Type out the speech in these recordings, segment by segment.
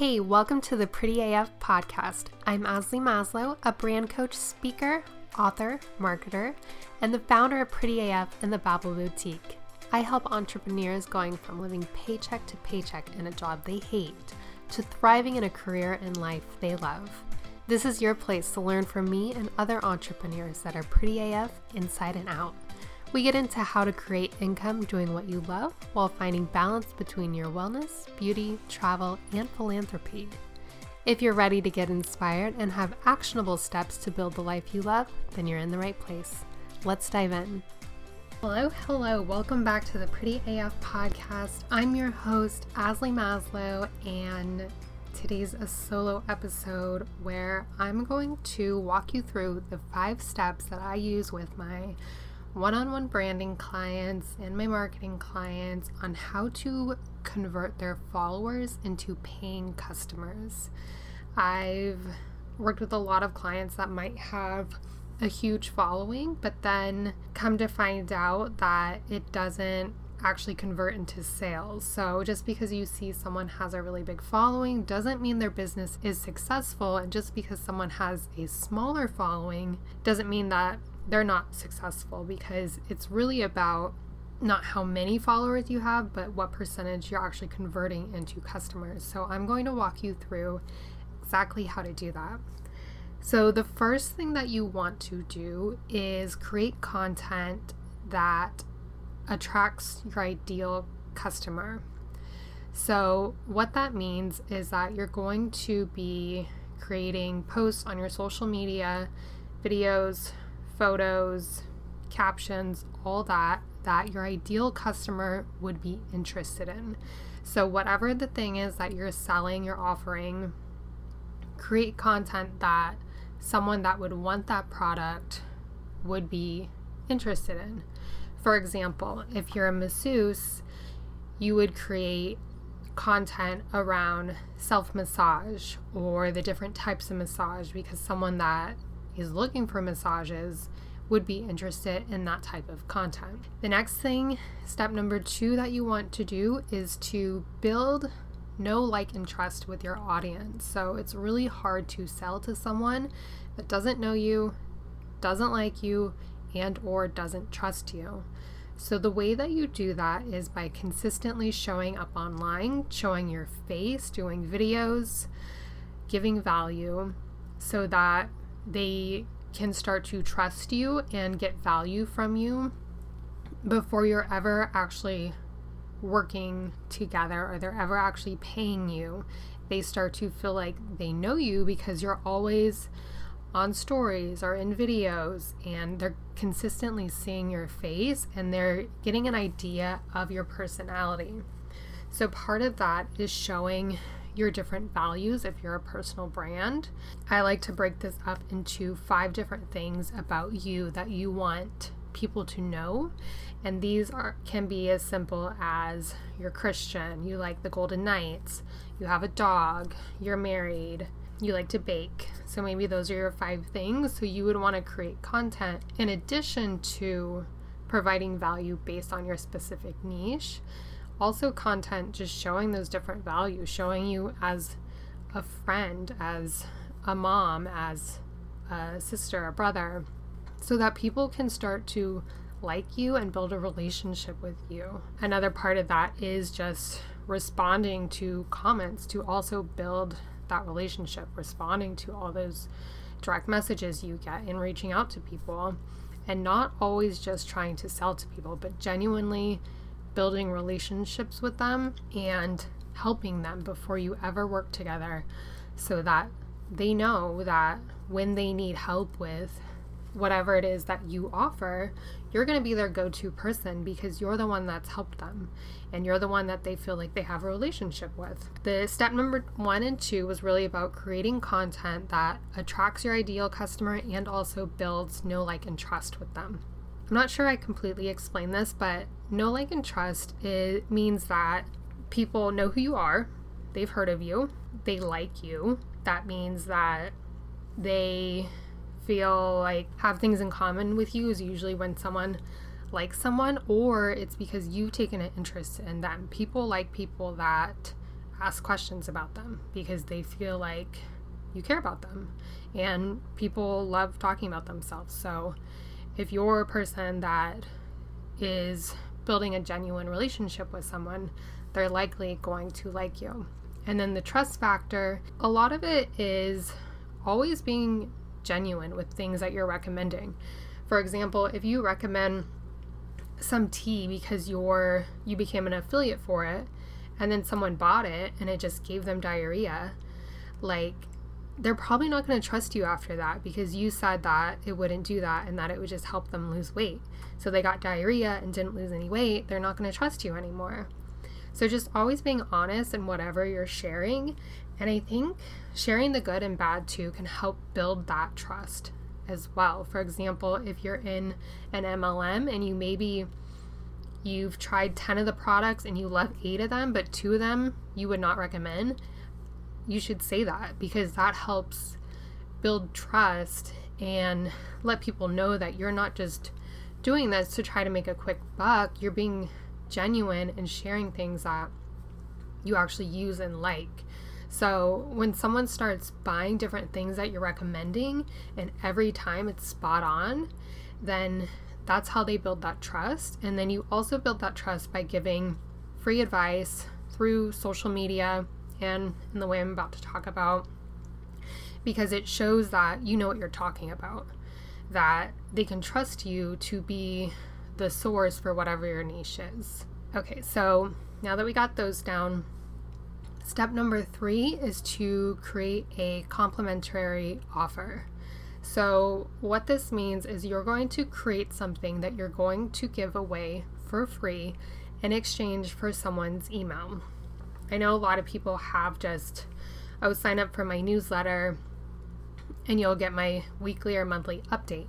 Hey, welcome to the Pretty AF podcast. I'm Azalee Maslow, a brand coach, speaker, author, marketer, and the founder of Pretty AF and the Babble Boutique. I help entrepreneurs going from living paycheck to paycheck in a job they hate to thriving in a career and life they love. This is your place to learn from me and other entrepreneurs that are pretty AF inside and out. We get into how to create income doing what you love while finding balance between your wellness, beauty, travel, and philanthropy. If you're ready to get inspired and have actionable steps to build the life you love, then you're in the right place. Let's dive in. Hello, hello. Welcome back to the Pretty AF podcast. I'm your host, Azalee Maslow, and today's a solo episode where I'm going to walk you through the five steps that I use with my one on one branding clients and my marketing clients on how to convert their followers into paying customers. I've worked with a lot of clients that might have a huge following, but then come to find out that it doesn't actually convert into sales. So just because you see someone has a really big following doesn't mean their business is successful. And just because someone has a smaller following doesn't mean that they're not successful because it's really about not how many followers you have, but what percentage you're actually converting into customers. So I'm going to walk you through exactly how to do that. So, the first thing that you want to do is create content that attracts your ideal customer. So, what that means is that you're going to be creating posts on your social media, videos, photos, captions, all that that your ideal customer would be interested in. So, whatever the thing is that you're selling, you're offering, create content that someone that would want that product would be interested in. For example, if you're a masseuse, you would create content around self massage or the different types of massage because someone that is looking for massages would be interested in that type of content. The next thing, step number two that you want to do is to build know, like, and trust with your audience. So it's really hard to sell to someone that doesn't know you, doesn't like you, and or doesn't trust you. So the way that you do that is by consistently showing up online, showing your face, doing videos, giving value so that they can start to trust you and get value from you before you're ever actually working together or they're ever actually paying you. They start to feel like they know you because you're always on stories or in videos and they're consistently seeing your face and they're getting an idea of your personality. So, part of that is showing your different values if you're a personal brand. I like to break this up into five different things about you that you want people to know. And these are can be as simple as you're Christian, you like the Golden Knights, you have a dog, you're married, you like to bake. So maybe those are your five things. So you would want to create content in addition to providing value based on your specific niche also content just showing those different values, showing you as a friend, as a mom, as a sister, a brother, so that people can start to like you and build a relationship with you. Another part of that is just responding to comments to also build that relationship, responding to all those direct messages you get and reaching out to people and not always just trying to sell to people, but genuinely building relationships with them and helping them before you ever work together so that they know that when they need help with whatever it is that you offer, you're going to be their go to person because you're the one that's helped them and you're the one that they feel like they have a relationship with. The step number one and two was really about creating content that attracts your ideal customer and also builds know, like, and trust with them. I'm not sure I completely explained this, but know, like, and trust it means that people know who you are, they've heard of you, they like you. That means that they feel like have things in common with you is usually when someone likes someone or it's because you've taken an interest in them. People like people that ask questions about them because they feel like you care about them. And people love talking about themselves. So if you're a person that is building a genuine relationship with someone, they're likely going to like you. And then the trust factor, a lot of it is always being genuine with things that you're recommending. For example, if you recommend some tea because you're you became an affiliate for it and then someone bought it and it just gave them diarrhea, like they're probably not going to trust you after that because you said that it wouldn't do that and that it would just help them lose weight. So they got diarrhea and didn't lose any weight, they're not going to trust you anymore. So just always being honest in whatever you're sharing. And I think sharing the good and bad too can help build that trust as well. For example, if you're in an MLM and you maybe you've tried 10 of the products and you love 8 of them, but 2 of them you would not recommend, you should say that because that helps build trust and let people know that you're not just doing this to try to make a quick buck, you're being genuine and sharing things that you actually use and like. So when someone starts buying different things that you're recommending and every time it's spot on, then that's how they build that trust. And then you also build that trust by giving free advice through social media and in the way I'm about to talk about because it shows that you know what you're talking about, that they can trust you to be the source for whatever your niche is. Okay, so now that we got those down, step number three is to create a complimentary offer. So, what this means is you're going to create something that you're going to give away for free in exchange for someone's email. I know a lot of people have just, oh, sign up for my newsletter and you'll get my weekly or monthly update.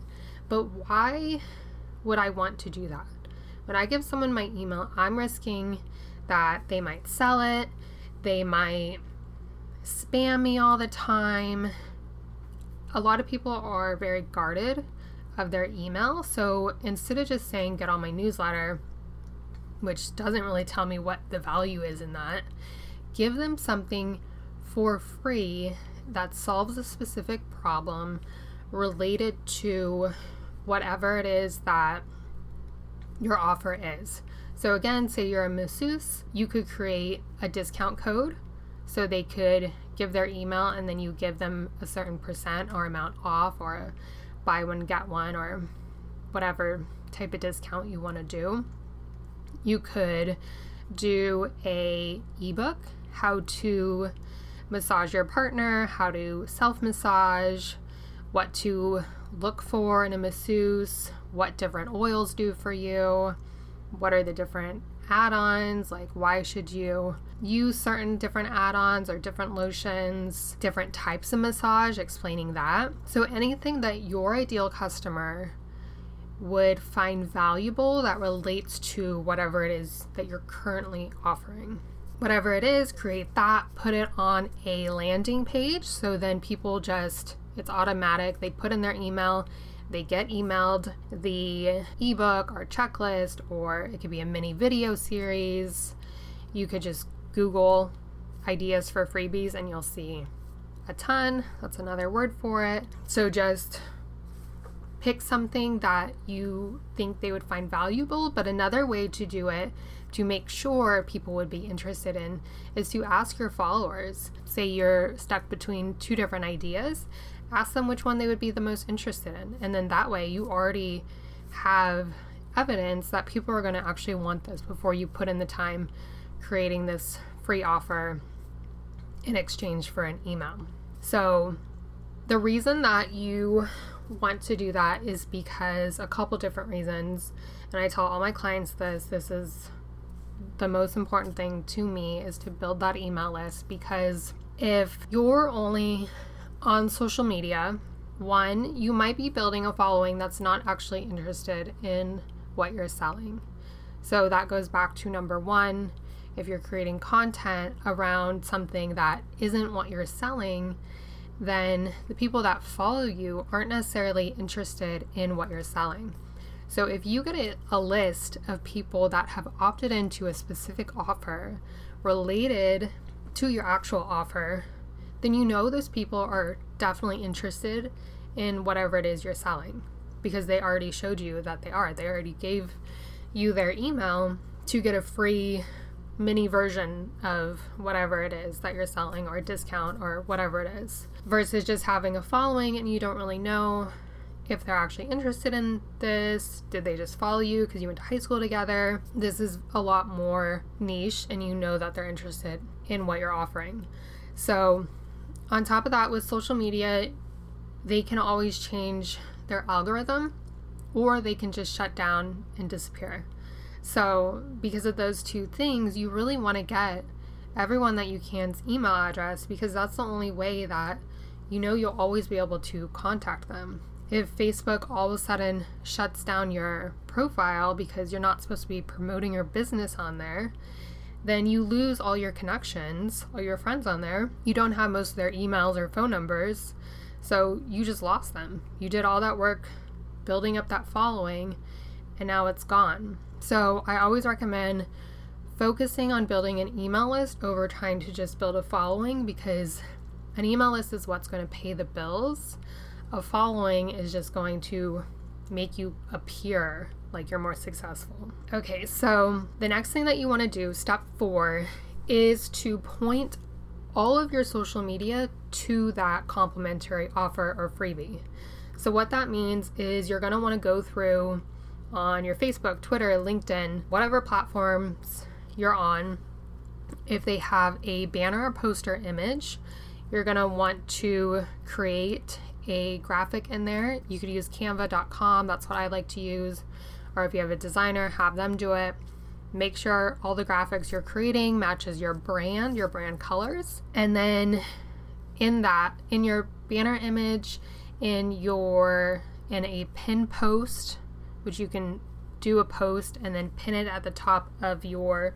But why would I want to do that? When I give someone my email, I'm risking that they might sell it, they might spam me all the time. A lot of people are very guarded of their email. So instead of just saying get on my newsletter, which doesn't really tell me what the value is in that, give them something for free that solves a specific problem related to whatever it is that your offer is. So, again, say you're a masseuse, you could create a discount code so they could give their email and then you give them a certain percent or amount off or buy one, get one, or whatever type of discount you want to do. You could do a ebook how to massage your partner, how to self massage, what to look for in a masseuse, what different oils do for you, what are the different add ons, like why should you use certain different add ons or different lotions, different types of massage, explaining that. So, anything that your ideal customer would find valuable that relates to whatever it is that you're currently offering. Whatever it is, create that, put it on a landing page so then people just it's automatic. They put in their email, they get emailed the ebook or checklist, or it could be a mini video series. You could just Google ideas for freebies and you'll see a ton. That's another word for it. So just pick something that you think they would find valuable. But another way to do it to make sure people would be interested in is to ask your followers. Say you're stuck between two different ideas ask them which one they would be the most interested in. And then that way you already have evidence that people are going to actually want this before you put in the time creating this free offer in exchange for an email. So, the reason that you want to do that is because a couple different reasons. And I tell all my clients this this is the most important thing to me is to build that email list because if you're only on social media, one, you might be building a following that's not actually interested in what you're selling. So that goes back to number one. If you're creating content around something that isn't what you're selling, then the people that follow you aren't necessarily interested in what you're selling. So if you get a, a list of people that have opted into a specific offer related to your actual offer, then you know those people are definitely interested in whatever it is you're selling because they already showed you that they are. They already gave you their email to get a free mini version of whatever it is that you're selling or discount or whatever it is versus just having a following and you don't really know if they're actually interested in this. Did they just follow you because you went to high school together? This is a lot more niche and you know that they're interested in what you're offering. So, on top of that, with social media, they can always change their algorithm or they can just shut down and disappear. So, because of those two things, you really want to get everyone that you can's email address because that's the only way that you know you'll always be able to contact them. If Facebook all of a sudden shuts down your profile because you're not supposed to be promoting your business on there, then you lose all your connections, all your friends on there. You don't have most of their emails or phone numbers. So you just lost them. You did all that work building up that following, and now it's gone. So I always recommend focusing on building an email list over trying to just build a following because an email list is what's going to pay the bills. A following is just going to make you appear like you're more successful. Okay, so the next thing that you want to do, step four, is to point all of your social media to that complimentary offer or freebie. So, what that means is you're going to want to go through on your Facebook, Twitter, LinkedIn, whatever platforms you're on. If they have a banner or poster image, you're going to want to create a graphic in there. You could use canva.com, that's what I like to use. Or if you have a designer, have them do it. Make sure all the graphics you're creating matches your brand, your brand colors. And then in that, in your banner image, in your in a pin post, which you can do a post and then pin it at the top of your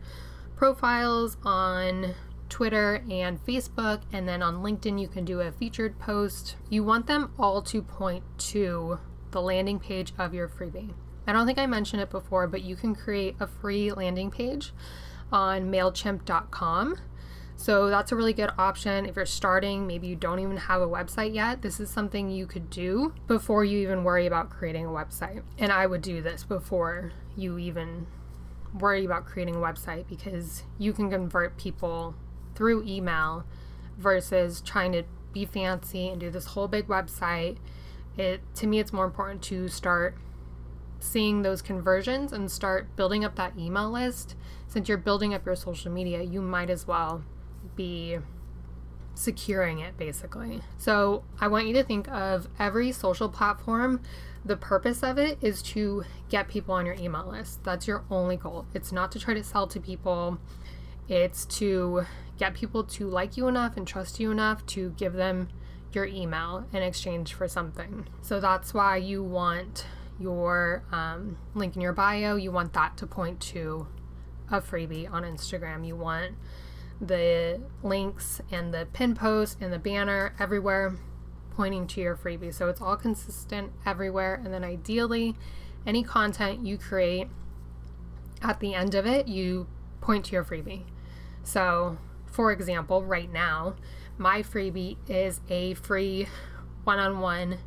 profiles on Twitter and Facebook, and then on LinkedIn, you can do a featured post. You want them all to point to the landing page of your freebie. I don't think I mentioned it before, but you can create a free landing page on MailChimp.com. So that's a really good option if you're starting, maybe you don't even have a website yet. This is something you could do before you even worry about creating a website. And I would do this before you even worry about creating a website because you can convert people through email versus trying to be fancy and do this whole big website. It to me it's more important to start seeing those conversions and start building up that email list. Since you're building up your social media, you might as well be securing it basically. So I want you to think of every social platform. The purpose of it is to get people on your email list. That's your only goal. It's not to try to sell to people, it's to get people to like you enough and trust you enough to give them your email in exchange for something. So that's why you want your um, link in your bio, you want that to point to a freebie on Instagram. You want the links and the pin post and the banner everywhere pointing to your freebie. So it's all consistent everywhere. And then ideally, any content you create at the end of it, you point to your freebie. So, for example, right now, my freebie is a free one on one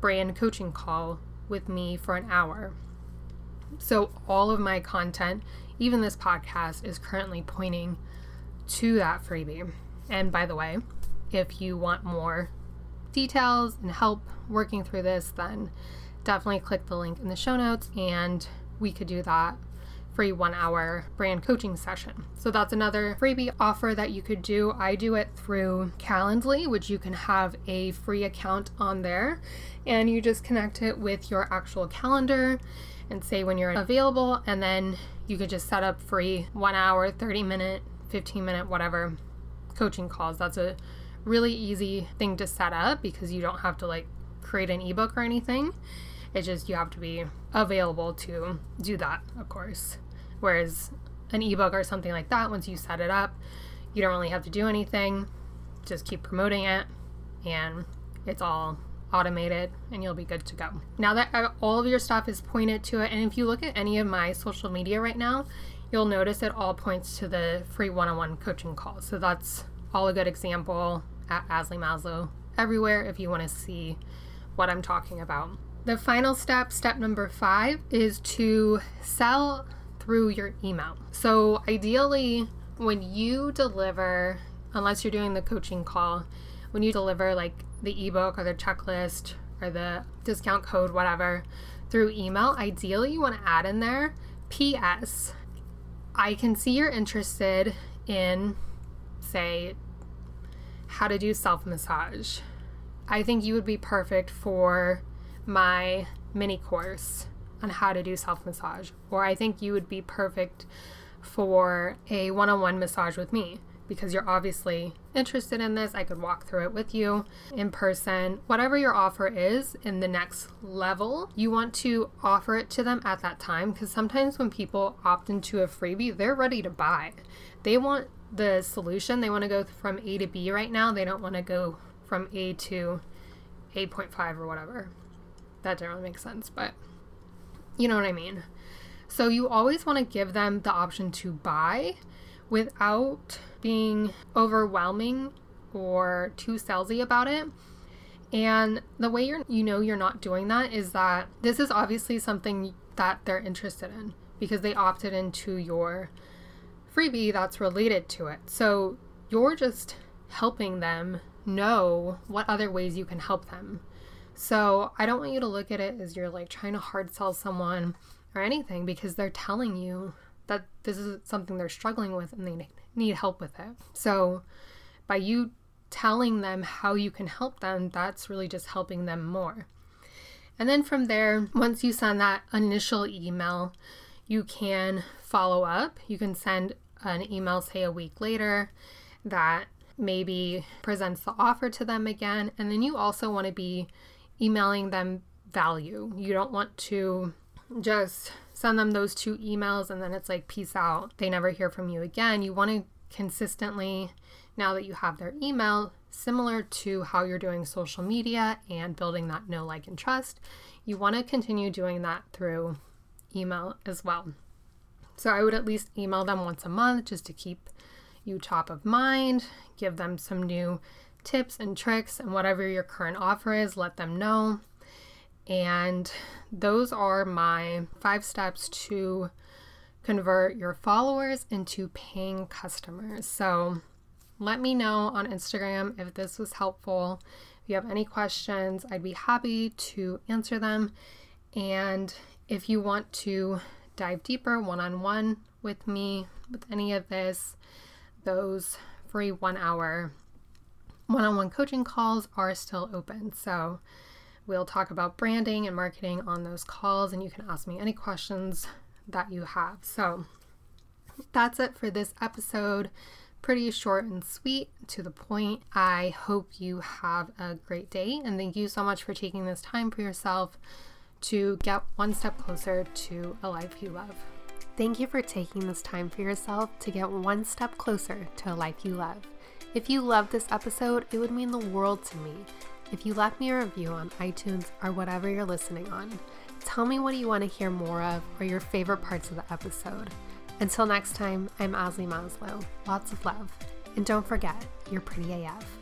brand coaching call with me for an hour. So, all of my content, even this podcast, is currently pointing to that freebie. And by the way, if you want more details and help working through this, then definitely click the link in the show notes and we could do that free one hour brand coaching session. So that's another freebie offer that you could do. I do it through Calendly, which you can have a free account on there and you just connect it with your actual calendar and say when you're available and then you could just set up free one hour, 30 minute 15 minute, whatever coaching calls. That's a really easy thing to set up because you don't have to like create an ebook or anything. It's just you have to be available to do that, of course. Whereas an ebook or something like that, once you set it up, you don't really have to do anything. Just keep promoting it and it's all automated and you'll be good to go. Now that uh, all of your stuff is pointed to it, and if you look at any of my social media right now, you'll notice it all points to the free one on one coaching call. So that's all a good example at Azalee Maslow everywhere if you want to see what I'm talking about. The final step, step number five, is to sell through your email. So, ideally, when you deliver, unless you're doing the coaching call, when you deliver like the ebook or the checklist or the discount code, whatever, through email, ideally you want to add in there PS. I can see you're interested in, say, how to do self massage. I think you would be perfect for my mini course on how to do self massage, or I think you would be perfect for a one on one massage with me because you're obviously interested in this. I could walk through it with you in person. Whatever your offer is in the next level, you want to offer it to them at that time because sometimes when people opt into a freebie, they're ready to buy. They want the solution, they want to go from A to B right now. They don't want to go from A to 8.5 or whatever. That didn't really make sense, but you know what I mean. So you always want to give them the option to buy without being overwhelming or too salesy about it. And the way you're you know you're not doing that is that this is obviously something that they're interested in because they opted into your freebie that's related to it. So you're just helping them know what other ways you can help them. So I don't want you to look at it as you're like trying to hard sell someone or anything because they're telling you that this is something they're struggling with and they need help with it. So by you telling them how you can help them, that's really just helping them more. And then from there, once you send that initial email, you can follow up. You can send an email, say a week later, that maybe presents the offer to them again. And then you also want to be emailing them value. You don't want to just send them those two emails and then it's like, peace out. They never hear from you again. You want to consistently, now that you have their email, similar to how you're doing social media and building that know, like, and trust, you want to continue doing that through email as well. So I would at least email them once a month just to keep you top of mind, give them some new tips and tricks, and whatever your current offer is, let them know. And those are my five steps to convert your followers into paying customers. So let me know on Instagram if this was helpful. If you have any questions, I'd be happy to answer them. And if you want to dive deeper one on one with me with any of this, those free one hour one on one coaching calls are still open. So we'll talk about branding and marketing on those calls, and you can ask me any questions that you have. So that's it for this episode. Pretty short and sweet, to the point. I hope you have a great day, and thank you so much for taking this time for yourself to get one step closer to a life you love. Thank you for taking this time for yourself to get one step closer to a life you love. If you love this episode, it would mean the world to me if you left me a review on iTunes or whatever you're listening on. Tell me what you want to hear more of or your favorite parts of the episode. Until next time, I'm Azalee Maslow. Lots of love. And don't forget, you're pretty AF.